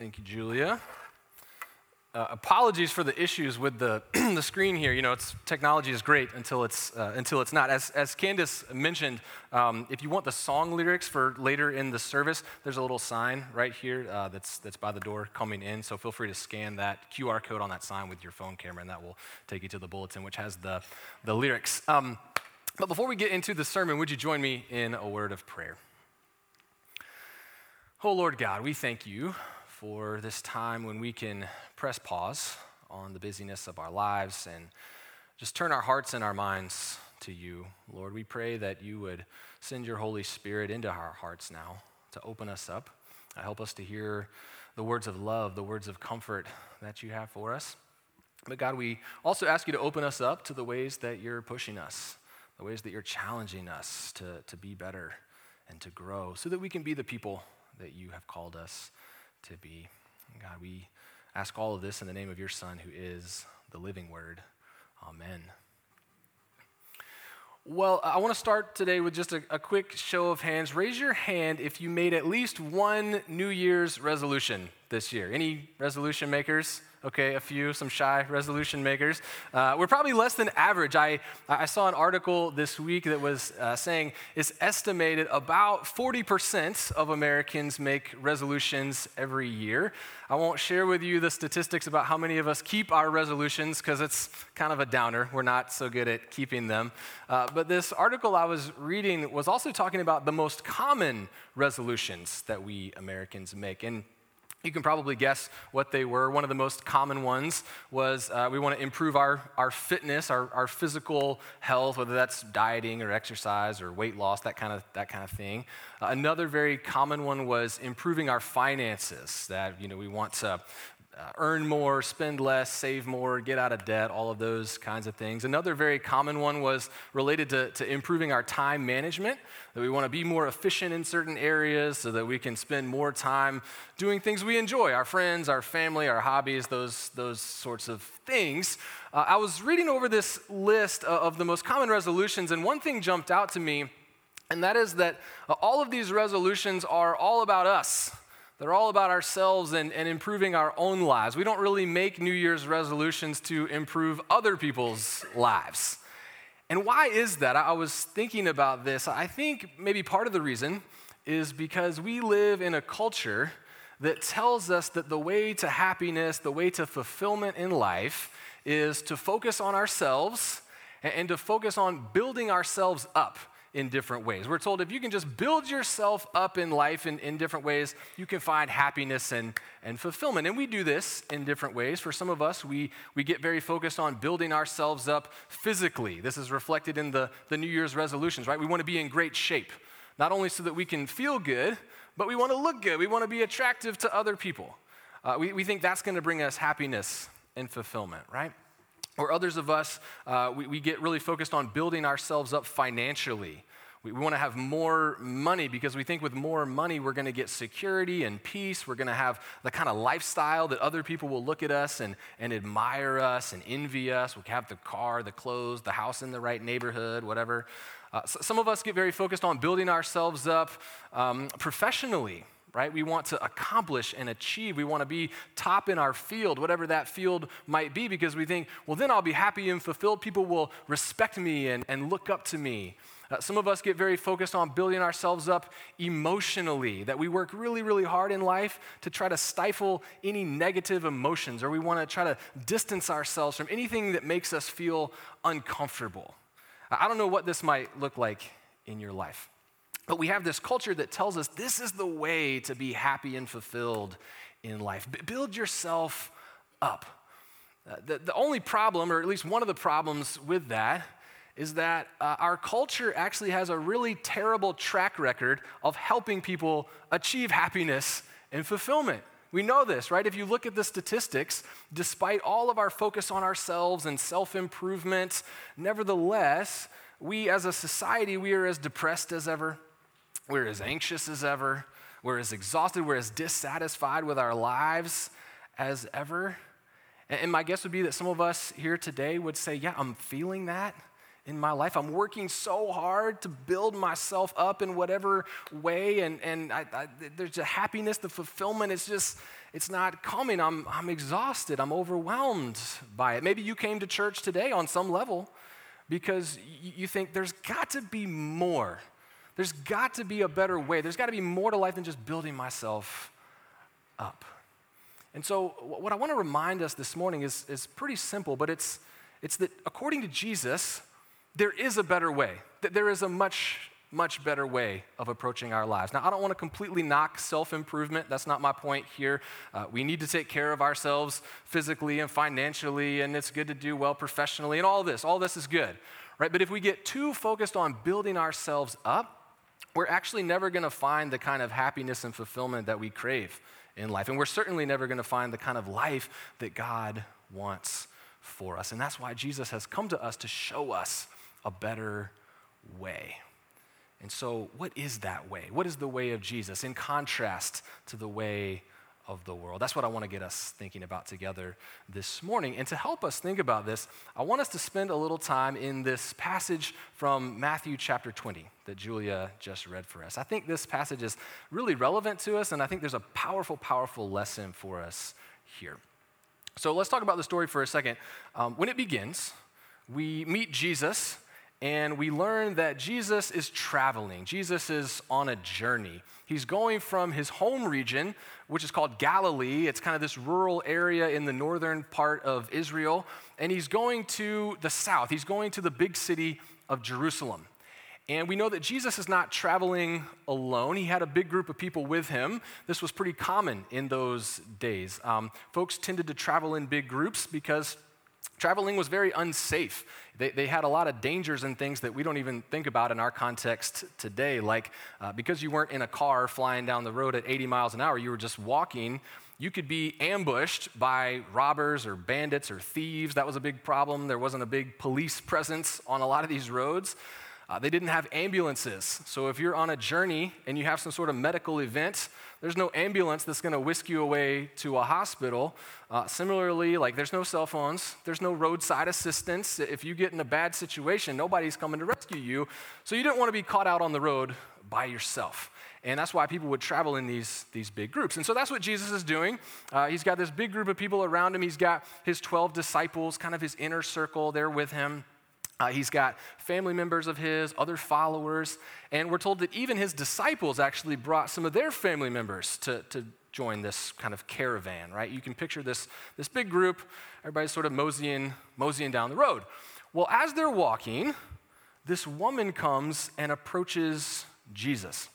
Thank you, Julia. Uh, apologies for the issues with the, the screen here. You know, technology is great until it's, uh, until it's not. As, as Candace mentioned, um, if you want the song lyrics for later in the service, there's a little sign right here uh, that's, that's by the door coming in. So feel free to scan that QR code on that sign with your phone camera, and that will take you to the bulletin, which has the, the lyrics. Um, but before we get into the sermon, would you join me in a word of prayer? Oh, Lord God, we thank you for this time when we can press pause on the busyness of our lives and just turn our hearts and our minds to you. Lord, we pray that you would send your Holy Spirit into our hearts now to open us up, uh, help us to hear the words of love, the words of comfort that you have for us. But God, we also ask you to open us up to the ways that you're pushing us, the ways that you're challenging us to, to be better and to grow, so that we can be the people that you have called us to be. God, we ask all of this in the name of your Son, who is the living word. Amen. Well, I want to start today with just a, a, quick show of hands. Raise your hand if you made at least one New Year's resolution this year. Any resolution makers? Okay, a few, some shy resolution makers. Uh, we're probably less than average. I, I saw an article this week that was uh, saying it's estimated about 40% of Americans make resolutions every year. I won't share with you the statistics about how many of us keep our resolutions because it's kind of a downer. We're not so good at keeping them. Uh, but this article I was reading was also talking about the most common resolutions that we Americans make. And you can probably guess what they were. One of the most common ones was uh, we want to improve our, our fitness, our, our physical health, whether that's dieting or exercise or weight loss, that kind of, that kind of thing. Uh, another very common one was improving our finances, that you know, we want to uh, earn more, spend less, save more, get out of debt, all of those kinds of things. Another very common one was related to, to improving our time management, that we want to be more efficient in certain areas so that we can spend more time doing things we enjoy our friends, our family, our hobbies, those, those sorts of things. Uh, I was reading over this list of the most common resolutions, and one thing jumped out to me, and that is that uh, all of these resolutions are all about us. They're all about ourselves and, and improving our own lives. We don't really make New Year's resolutions to improve other people's lives. And why is that? I was thinking about this. I think maybe part of the reason is because we live in a culture that tells us that the way to happiness, the way to fulfillment in life, is to focus on ourselves and to focus on building ourselves up in different ways. We're told if you can just build yourself up in life in, in different ways, you can find happiness and, and fulfillment. And we do this in different ways. For some of us, we, we get very focused on building ourselves up physically. This is reflected in the, the New Year's resolutions, right? We want to be in great shape, not only so that we can feel good, but we want to look good. We want to be attractive to other people. Uh, we, we think that's going to bring us happiness and fulfillment, right? Or others of us, uh, we, we, get really focused on building ourselves up financially. We, we want to have more money because we think with more money we're going to get security and peace. We're going to have the kind of lifestyle that other people will look at us and, and admire us and envy us. We'll have the car, the clothes, the house in the right neighborhood, whatever. Uh, so some of us get very focused on building ourselves up um, professionally right? We want to accomplish and achieve. We want to be top in our field, whatever that field might be, because we think, well, then I'll be happy and fulfilled. People will respect me and, and look up to me. Uh, some of us get very focused on building ourselves up emotionally, that we work really, really hard in life to try to stifle any negative emotions, or we want to try to distance ourselves from anything that makes us feel uncomfortable. I don't know what this might look like in your life. But we have this culture that tells us this is the way to be happy and fulfilled in life. B- build yourself up. Uh, the, the only problem, or at least one of the problems with that, is that uh, our culture actually has a really terrible track record of helping people achieve happiness and fulfillment. We know this, right? If you look at the statistics, despite all of our focus on ourselves and self improvement, nevertheless, we as a society, we are as depressed as ever. We're as anxious as ever. We're as exhausted. We're as dissatisfied with our lives as ever. And my guess would be that some of us here today would say, Yeah, I'm feeling that. in my life. I'm working so hard to build myself up in whatever way, and, and I, I, there's a happiness, the fulfillment It's just, it's not coming. I'm, I'm exhausted, I'm overwhelmed by it. Maybe you came to church today on some level because you think there's got to be more. There's got to be a better way. There's got to be more to life than just building myself up. And so, what I want to remind us this morning is, is pretty simple, but it's, it's that according to Jesus, there is a better way. That there is a much, much better way of approaching our lives. Now, I don't want to completely knock self improvement. That's not my point here. Uh, we need to take care of ourselves physically and financially, and it's good to do well professionally, and all this. All this is good, right? But if we get too focused on building ourselves up, we're actually never going to find the kind of happiness and fulfillment that we crave in life. And we're certainly never going to find the kind of life that God wants for us. And that's why Jesus has come to us to show us a better way. And so, what is that way? What is the way of Jesus in contrast to the way of the world? That's what I want to get us thinking about together this morning. And to help us think about this, I want us to spend a little time in this passage from Matthew chapter 20 that Julia just read for us. I think this passage is really relevant to us, and I think there's a powerful, powerful lesson for us here. So let's talk about the story for a second. Um, when it begins, we meet Jesus and we learn that Jesus is traveling. Jesus is on a journey. He's going from his home region, which is called Galilee. It's kind of this rural area in the northern part of Israel. And he's going to the south. He's going to the big city of Jerusalem. And we know that Jesus is not traveling alone. He had a big group of people with him. This was pretty common in those days. Um, folks tended to travel in big groups because traveling was very unsafe. They, they had a lot of dangers and things that we don't even think about in our context today. Like, uh, because you weren't in a car flying down the road at 80 miles an hour, you were just walking. You could be ambushed by robbers or bandits or thieves. That was a big problem. There wasn't a big police presence on a lot of these roads. Uh, they didn't have ambulances. So if you're on a journey and you have some sort of medical event, there's no ambulance that's going to whisk you away to a hospital. Uh, similarly, like there's no cell phones, there's no roadside assistance. If you get in a bad situation, nobody's coming to rescue you. So you didn't want to be caught out on the road by yourself. And that's why people would travel in these, these big groups. And so that's what Jesus is doing. Uh, he's got this big group of people around him. He's got his 12 disciples, kind of his inner circle there with him. Uh, he's got family members of his, other followers, and we're told that even his disciples actually brought some of their family members to, to join this kind of caravan, right? You can picture this, this big group, everybody's sort of moseying, moseying down the road. Well, as they're walking, this woman comes and approaches Jesus.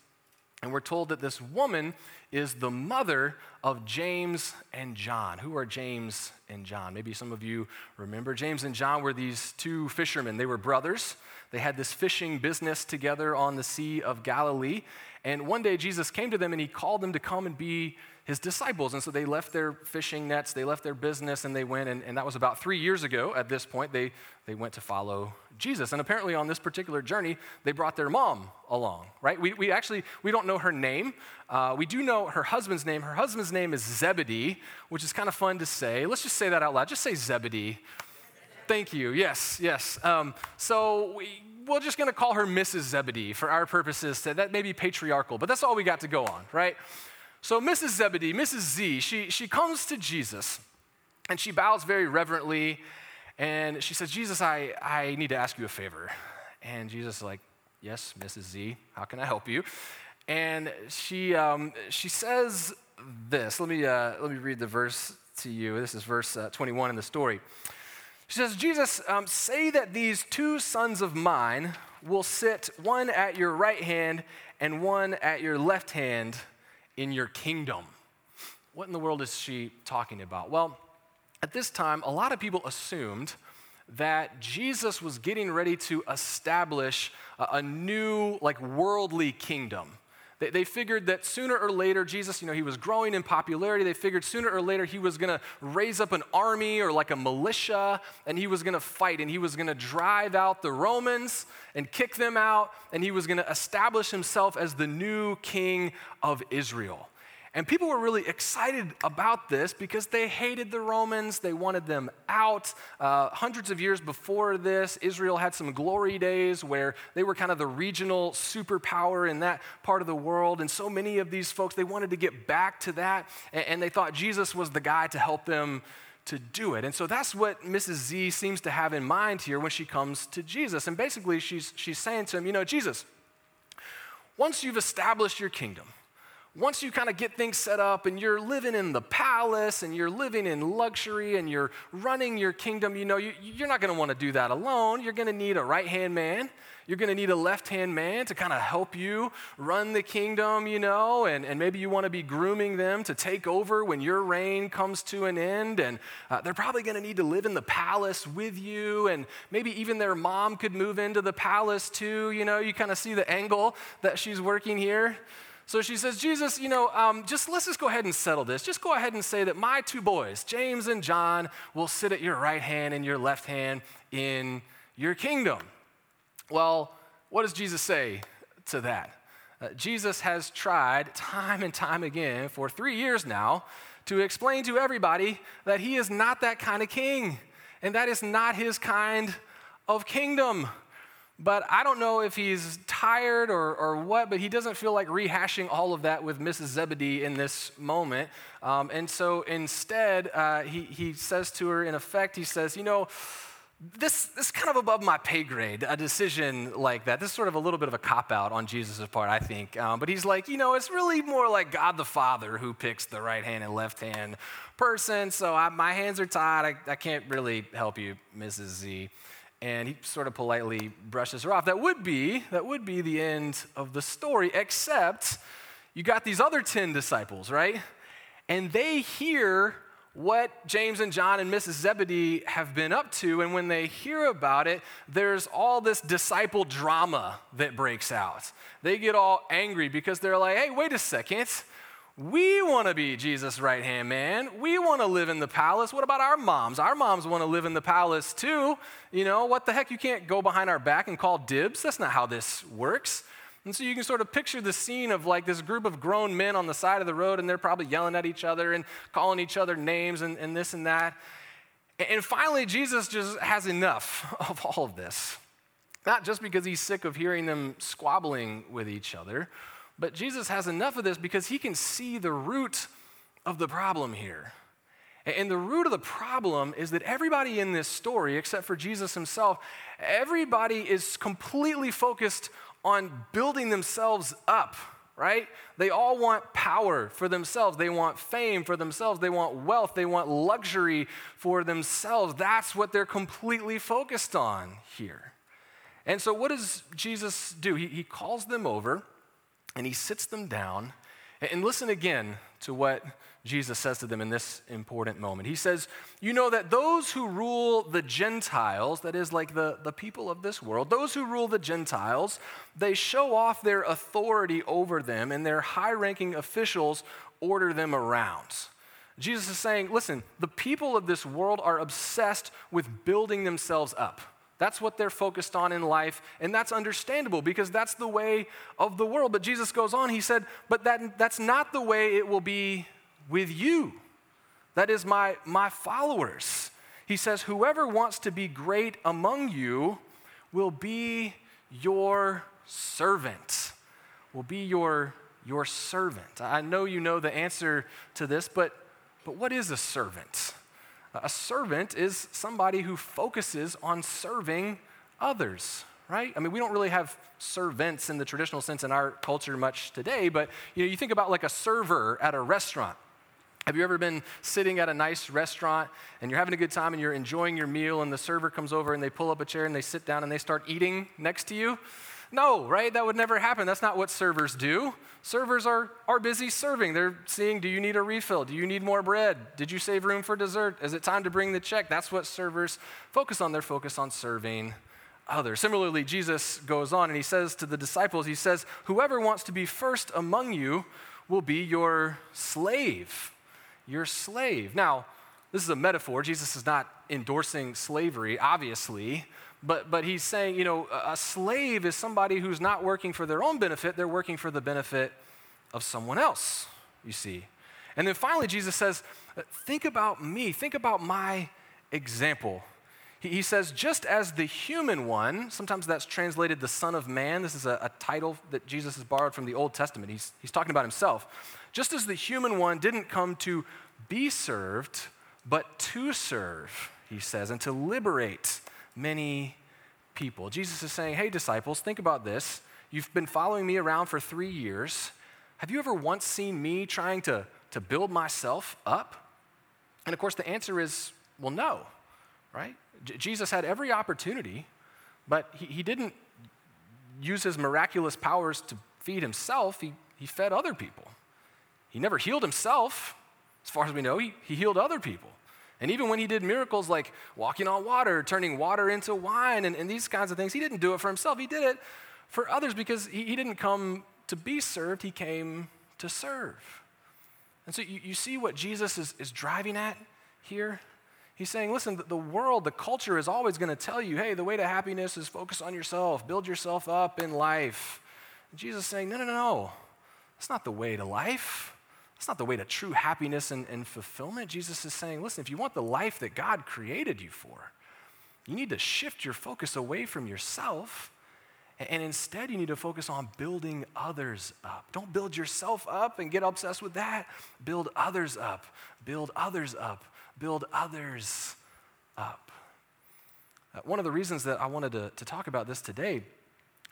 And we're told that this woman is the mother of James and John. Who are James and John? Maybe some of you remember. James and John were these two fishermen. They were brothers. They had this fishing business together on the Sea of Galilee. And one day Jesus came to them and he called them to come and be his disciples. And so they left their fishing nets, they left their business, and they went. And, and that was about three years ago at this point. They, they went to follow Jesus. And apparently on this particular journey, they brought their mom along, right? We, we actually, we don't know her name. Uh, we do know her husband's name. Her husband's name is Zebedee, which is kind of fun to say. Let's just say that out loud. Just say Zebedee. Thank you. Yes, yes. Um, so we, we're just going to call her Mrs. Zebedee for our purposes. That may be patriarchal, but that's all we got to go on, right? So Mrs. Zebedee, Mrs. Z, she, she comes to Jesus and she bows very reverently and she says, Jesus, I, I need to ask you a favor. And Jesus is like, Yes, Mrs. Z, how can I help you? And she, um, she says this. Let me, uh, let me read the verse to you. This is verse uh, 21 in the story. She says, Jesus, um, say that these two sons of mine will sit one at your right hand and one at your left hand in your kingdom. What in the world is she talking about? Well, at this time, a lot of people assumed that Jesus was getting ready to establish a, new, like, worldly kingdom. They, they figured that sooner or later, Jesus, you know, he was growing in popularity. They figured sooner or later he was going to raise up an army or like a militia and he was going to fight and he was going to drive out the Romans and kick them out and he was going to establish himself as the new king of Israel. And people were really excited about this because they hated the Romans. They wanted them out. Uh, hundreds of years before this, Israel had some glory days where they were kind of the regional superpower in that part of the world. And so many of these folks, they wanted to get back to that. And, and they thought Jesus was the guy to help them to do it. And so that's what Mrs. Z seems to have in mind here when she comes to Jesus. And basically, she's, she's saying to him, You know, Jesus, once you've established your kingdom, once you kind of get things set up and you're living in the palace and you're living in luxury and you're running your kingdom, you know, you, are not going to want to do that alone. You're going to need a right hand man. You're going to need a left hand man to kind of help you run the kingdom, you know, and, and maybe you want to be grooming them to take over when your reign comes to an end. And uh, they're probably going to need to live in the palace with you. And maybe even their mom could move into the palace too. You know, you kind of see the angle that she's working here. So she says, Jesus, you know, um, just let's just go ahead and settle this. Just go ahead and say that my two boys, James and John, will sit at your right hand and your left hand in your kingdom. Well, what does Jesus say to that? Uh, Jesus has tried time and time again for three years now to explain to everybody that he is not that kind of king, and that is not his kind of kingdom. But I don't know if he's tired or, or what, but he doesn't feel like rehashing all of that with Mrs. Zebedee in this moment. Um, and so instead, uh, he, he says to her, in effect, he says, You know, this, this is kind of above my pay grade, a decision like that. This is sort of a little bit of a cop out on Jesus' part, I think. Um, but he's like, you know, it's really more like God the Father who picks the right hand and left hand person. So I, my hands are tied. I, I can't really help you, Mrs. Z and he sort of politely brushes her off. That would be that would be the end of the story, except you got these other 10 disciples, right? And they hear what James and John and Mrs. Zebedee have been up to, and when they hear about it, there's all this disciple drama that breaks out. They get all angry because they're like, hey, wait a second. We want to be Jesus' right hand man. We want to live in the palace. What about our moms? Our moms want to live in the palace too. You know, what the heck? You can't go behind our back and call dibs. That's not how this works. And so you can sort of picture the scene of like this group of grown men on the side of the road, and they're probably yelling at each other and calling each other names and, and this and that. And finally, Jesus just has enough of all of this. Not just because he's sick of hearing them squabbling with each other but Jesus has enough of this because he can see the root of the problem here. And the root of the problem is that everybody in this story, except for Jesus himself, everybody is completely focused on building themselves up, right? They all want power for themselves. They want fame for themselves. They want wealth. They want luxury for themselves. That's what they're completely focused on here. And so, what does Jesus do? He, he calls them over and he sits them down. And listen again to what Jesus says to them in this important moment. He says, You know that those who rule the Gentiles, that is, like the, the people of this world, those who rule the Gentiles, they show off their authority over them, and their high ranking officials order them around. Jesus is saying, Listen, the people of this world are obsessed with building themselves up. That's what they're focused on in life, and that's understandable because that's the way of the world. But Jesus goes on, he said, But that, that's not the way it will be with you. That is my, my followers. He says, Whoever wants to be great among you will be your servant. Will be your, your servant. I know you know the answer to this, but, but what is a servant? A servant is somebody who focuses on serving others, right? I mean, we don't really have servants in the traditional sense in our culture much today, but you know, you think about like a server at a restaurant. Have you ever been sitting at a nice restaurant and you're having a good time and you're enjoying your meal and the server comes over and they pull up a chair and they sit down and they start eating next to you? No, right? That would never happen. That's not what servers do. Servers are, are busy serving. They're seeing, do you need a refill? Do you need more bread? Did you save room for dessert? Is it time to bring the check? That's what servers focus on. They're focused on serving others. Similarly, Jesus goes on and he says to the disciples, He says, Whoever wants to be first among you will be your slave. Your slave. Now, this is a metaphor. Jesus is not endorsing slavery, obviously. But, but he's saying, you know, a slave is somebody who's not working for their own benefit, they're working for the benefit of someone else, you see. And then finally, Jesus says, Think about me, think about my example. He, says, Just as the human one, sometimes that's translated the Son of Man. This is a, a title that Jesus has borrowed from the Old Testament. He's, he's talking about himself. Just as the human one didn't come to be served, but to serve, he says, and to liberate many people. Jesus is saying, Hey, disciples, think about this. You've been following me around for three years. Have you ever once seen me trying to, to build myself up? And of course, the answer is, well, no, right? J- Jesus had every opportunity, but he, he didn't use his miraculous powers to feed himself, he, he fed other people. He never healed himself, as far as we know, he, he healed other people. And even when he did miracles like walking on water, turning water into wine, and, and these kinds of things, he didn't do it for himself. He did it for others because he, he didn't come to be served, he came to serve. And so you, you see what Jesus is, is driving at here? He's saying, listen, the world, the culture is always going to tell you, hey, the way to happiness is focus on yourself, build yourself up in life. And Jesus is saying, no, no, no, no. That's not the way to life. That's not the way to true happiness and, and fulfillment. Jesus is saying, listen, if you want the life that God created you for, you need to shift your focus away from yourself and instead, you need to focus on building others up. Don't build yourself up and get obsessed with that. Build others up. Build others up. Build others up. Uh, one of the reasons that I wanted to, to talk about this today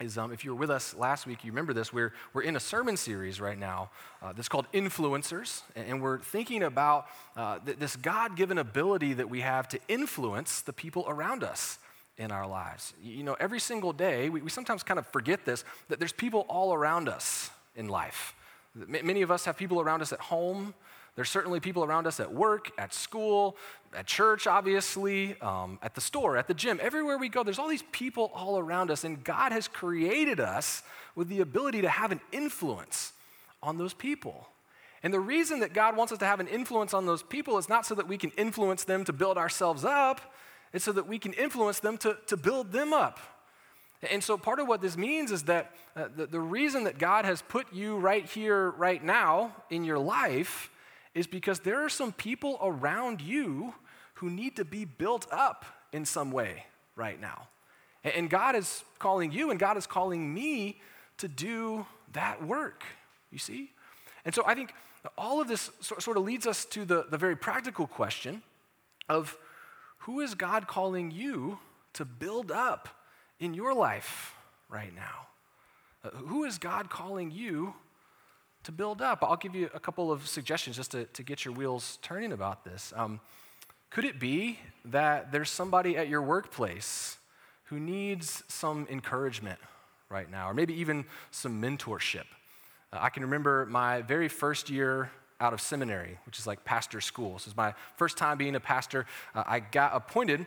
is um, if you were with us last week, you remember this. We're, we're in a sermon series right now uh, that's called Influencers, and we're thinking about uh, th- this God given ability that we have to influence the people around us in our lives. You know, every single day, we, we sometimes kind of forget this, that there's people all around us in life. Many of us have people around us at home. There's certainly people around us at work, at school, at church, obviously, um, at the store, at the gym. Everywhere we go, there's all these people all around us, and God has created us with the ability to have an influence on those people. And the reason that God wants us to have an influence on those people is not so that we can influence them to build ourselves up, it's so that we can influence them to, to build them up. And so, part of what this means is that uh, the, the reason that God has put you right here, right now in your life is because there are some people around you who need to be built up in some way right now. And God is calling you and God is calling me to do that work, you see? And so I think all of this sort of leads us to the, the very practical question of who is God calling you to build up in your life right now? Uh, who is God calling you to build up? I'll give you a couple of suggestions just to, to get your wheels turning about this. Um, could it be that there's somebody at your workplace who needs some encouragement right now, or maybe even some mentorship? Uh, I can remember my very first year out of seminary, which is like pastor school. This is my first time being a pastor. Uh, I got appointed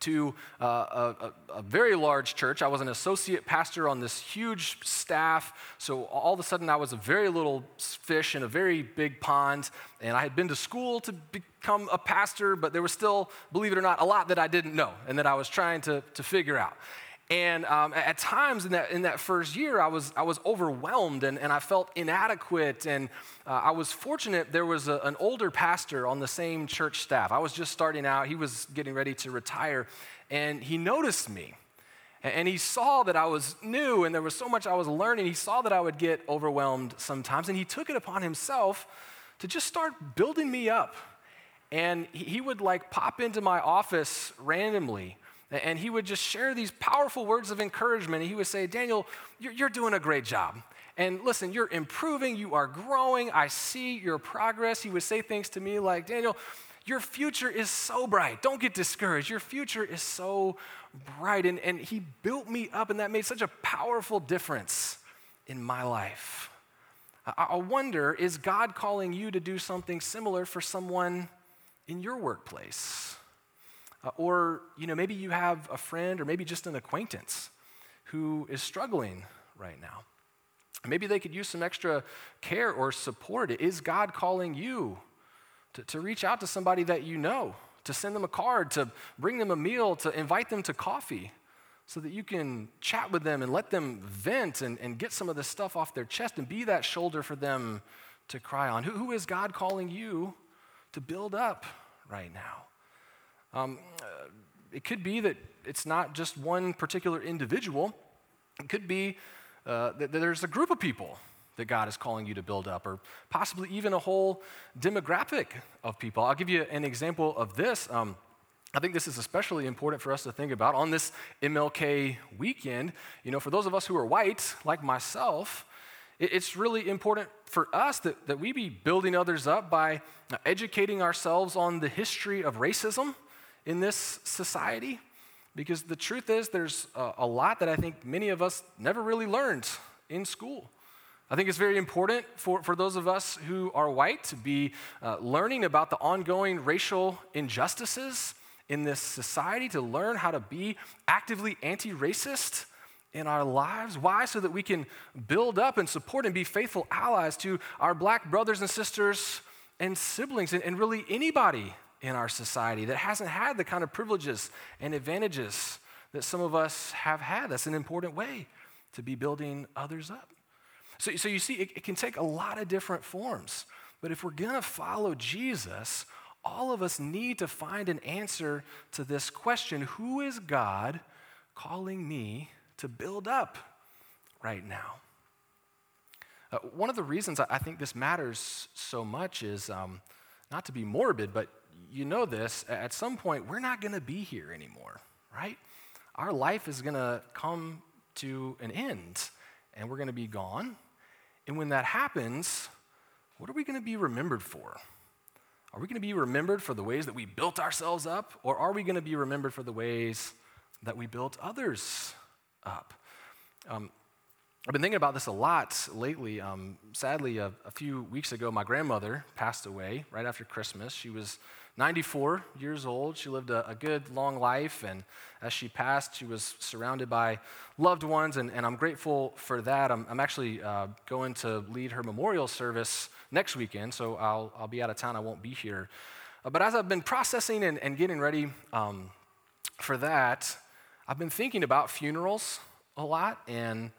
to uh, a, a, very large church. I was an associate pastor on this huge staff. So all of a sudden, I was a very little fish in a very big pond. And I had been to school to become a pastor, but there was still, believe it or not, a lot that I didn't know and that I was trying to, to figure out. And um, at times in that, in that first year, I was, I was overwhelmed and, and I felt inadequate. And uh, I was fortunate there was a, an older pastor on the same church staff. I was just starting out, he was getting ready to retire, and he noticed me. And he saw that I was new and there was so much I was learning. He saw that I would get overwhelmed sometimes, and he took it upon himself to just start building me up. And he would like pop into my office randomly and he would just share these powerful words of encouragement. And he would say, Daniel, you're, doing a great job. And listen, you're improving, you are growing, I see your progress. He would say things to me like, Daniel, your future is so bright. Don't get discouraged. Your future is so bright. And, and he built me up, and that made such a powerful difference in my life. I, I wonder is God calling you to do something similar for someone in your workplace? Uh, or, you know, maybe you have a friend or maybe just an acquaintance who is struggling right now. Maybe they could use some extra care or support. Is God calling you to, to reach out to somebody that you know, to send them a card, to bring them a meal, to invite them to coffee? so that you can chat with them and let them vent and, and get some of this stuff off their chest and be that shoulder for them to cry on? Who, who is God calling you to build up right now? Um, uh, it could be that it's not just one particular individual, it could be uh, that, there's a group of people that God is calling you to build up, or possibly even a whole demographic of people. I'll give you an example of this. Um, I think this is especially important for us to think about on this MLK weekend. You know, for those of us who are white, like myself, it's really important for us that, that we be building others up by educating ourselves on the history of racism in this society. Because the truth is, there's a, lot that I think many of us never really learned in school. I think it's very important for, for those of us who are white to be uh, learning about the ongoing racial injustices in this society, to learn how to be actively anti racist in our lives. Why? So that we can build up and support and be faithful allies to our black brothers and sisters and siblings, and, and really anybody in our society that hasn't had the kind of privileges and advantages that some of us have had. That's an important way to be building others up. So, so you see, it, it can take a lot of different forms. But if we're going to follow Jesus, all of us need to find an answer to this question Who is God calling me to build up right now? Uh, one of the reasons I think this matters so much is um, not to be morbid, but you know this, at some point, we're not going to be here anymore, right? Our life is going to come to an end and we're going to be gone. And when that happens, what are we going to be remembered for? Are we going to be remembered for the ways that we built ourselves up, or are we going to be remembered for the ways that we built others up? Um, I've been thinking about this a lot lately. Um, sadly, a, a, few weeks ago, my grandmother passed away right after Christmas. She was 94 years old. She lived a, a, good, long life, and as she passed, she was surrounded by loved ones, and, and I'm grateful for that. I'm, I'm actually uh, going to lead her memorial service next weekend, so I'll, I'll be out of town. I won't be here. Uh, but as I've been processing and, and getting ready um, for that, I've been thinking about funerals a lot, and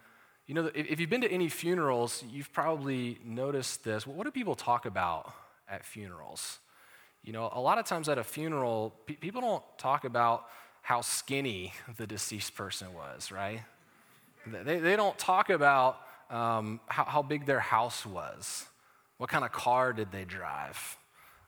you know, if, if you've been to any funerals, you've probably noticed this. What do people talk about at funerals? You know, a lot of times at a funeral, pe- people don't talk about how skinny the deceased person was, right? They, they don't talk about um, how, how big their house was, what kind of car did they drive.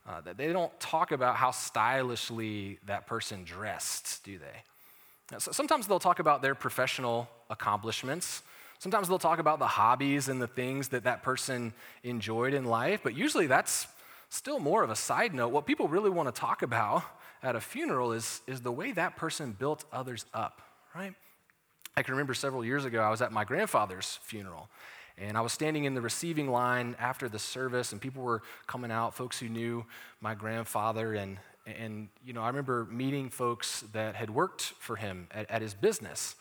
Uh, they don't talk about how stylishly that person dressed, do they? So sometimes they'll talk about their professional accomplishments. Sometimes they'll talk about the hobbies and the things that that person enjoyed in life, but usually that's still more of a side note. What people really want to talk about at a funeral is, is the way that person built others up, right? I can remember several years ago, I was at my grandfather's funeral. And I was standing in the receiving line after the service, and people were coming out, folks who knew my grandfather. And, and you know, I remember meeting folks that had worked for him at, at his business.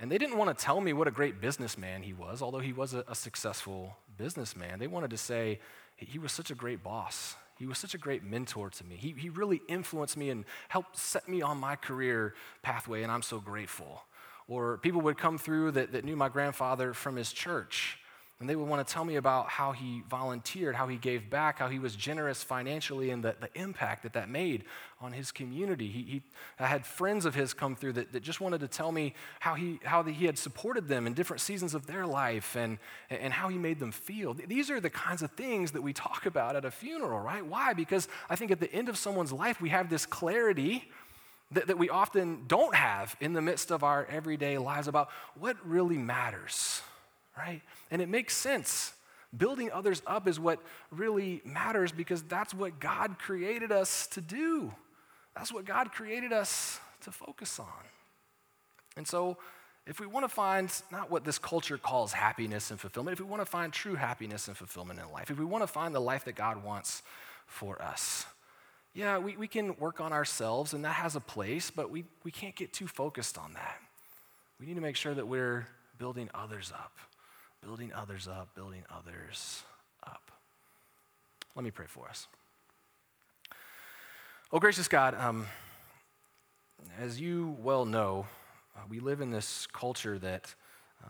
And they didn't want to tell me what a great businessman he was, although he was a, a successful businessman. They wanted to say, he was such a great boss. He was such a great mentor to me. He, he really influenced me and helped set me on my career pathway, and I'm so grateful. Or people would come through that, that knew my grandfather from his church, and they would want to tell me about how he volunteered, how he gave back, how he was generous financially, and the, the impact that that made on his community. He, he I had friends of his come through that, that just wanted to tell me how, he, how he had supported them in different seasons of their life and, and how he made them feel. These are the kinds of things that we talk about at a funeral, right? Why? Because I think at the end of someone's life, we have this clarity that, that we often don't have in the midst of our everyday lives about what really matters right? And it makes sense. Building others up is what really matters because that's what God created us to do. That's what God created us to focus on. And so, if we want to find not what this culture calls happiness and fulfillment, if we want to find true happiness and fulfillment in life, if we want to find the life that God wants for us, yeah, we, we can work on ourselves and that has a place, but we, we can't get too focused on that. We need to make sure that we're building others up building others up, building others up. Let me pray for us. Oh, gracious God, um, as you well know, uh, we live in this culture that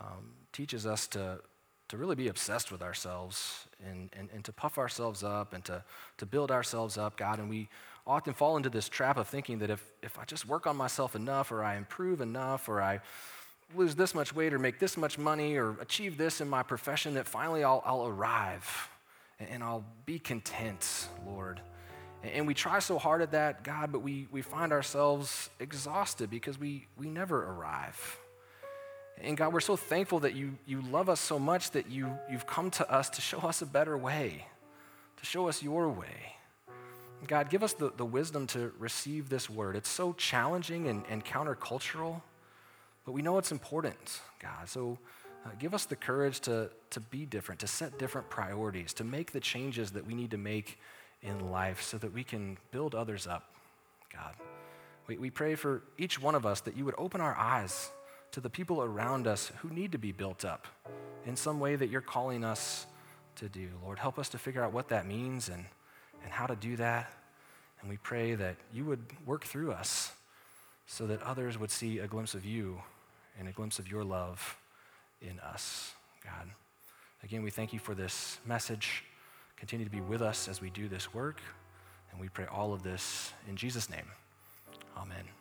um, teaches us to, to really be obsessed with ourselves and, and, and to puff ourselves up and to, to build ourselves up, God. And we often fall into this trap of thinking that if, if I just work on myself enough or I improve enough or I lose this much weight or make this much money or achieve this in my profession, that finally I'll, I'll arrive and I'll be content, Lord. And we try so hard at that, God, but we, we find ourselves exhausted because we, we never arrive. And God, we're so thankful that you, you love us so much that you, you've come to us to show us a better way, to show us your way. God, give us the, the wisdom to receive this word. It's so challenging and, and countercultural, but we know it's important, God. So uh, give us the courage to, to be different, to set different priorities, to make the changes that we need to make in life so that we can build others up, God. We, we pray for each one of us that you would open our eyes to the people around us who need to be built up in some way that you're calling us to do. Lord, help us to figure out what that means and, and how to do that. And we pray that you would work through us so that others would see a glimpse of you and a glimpse of your love in us, God. Again, we thank you for this message. Continue to be with us as we do this work. And we pray all of this in Jesus' name. Amen.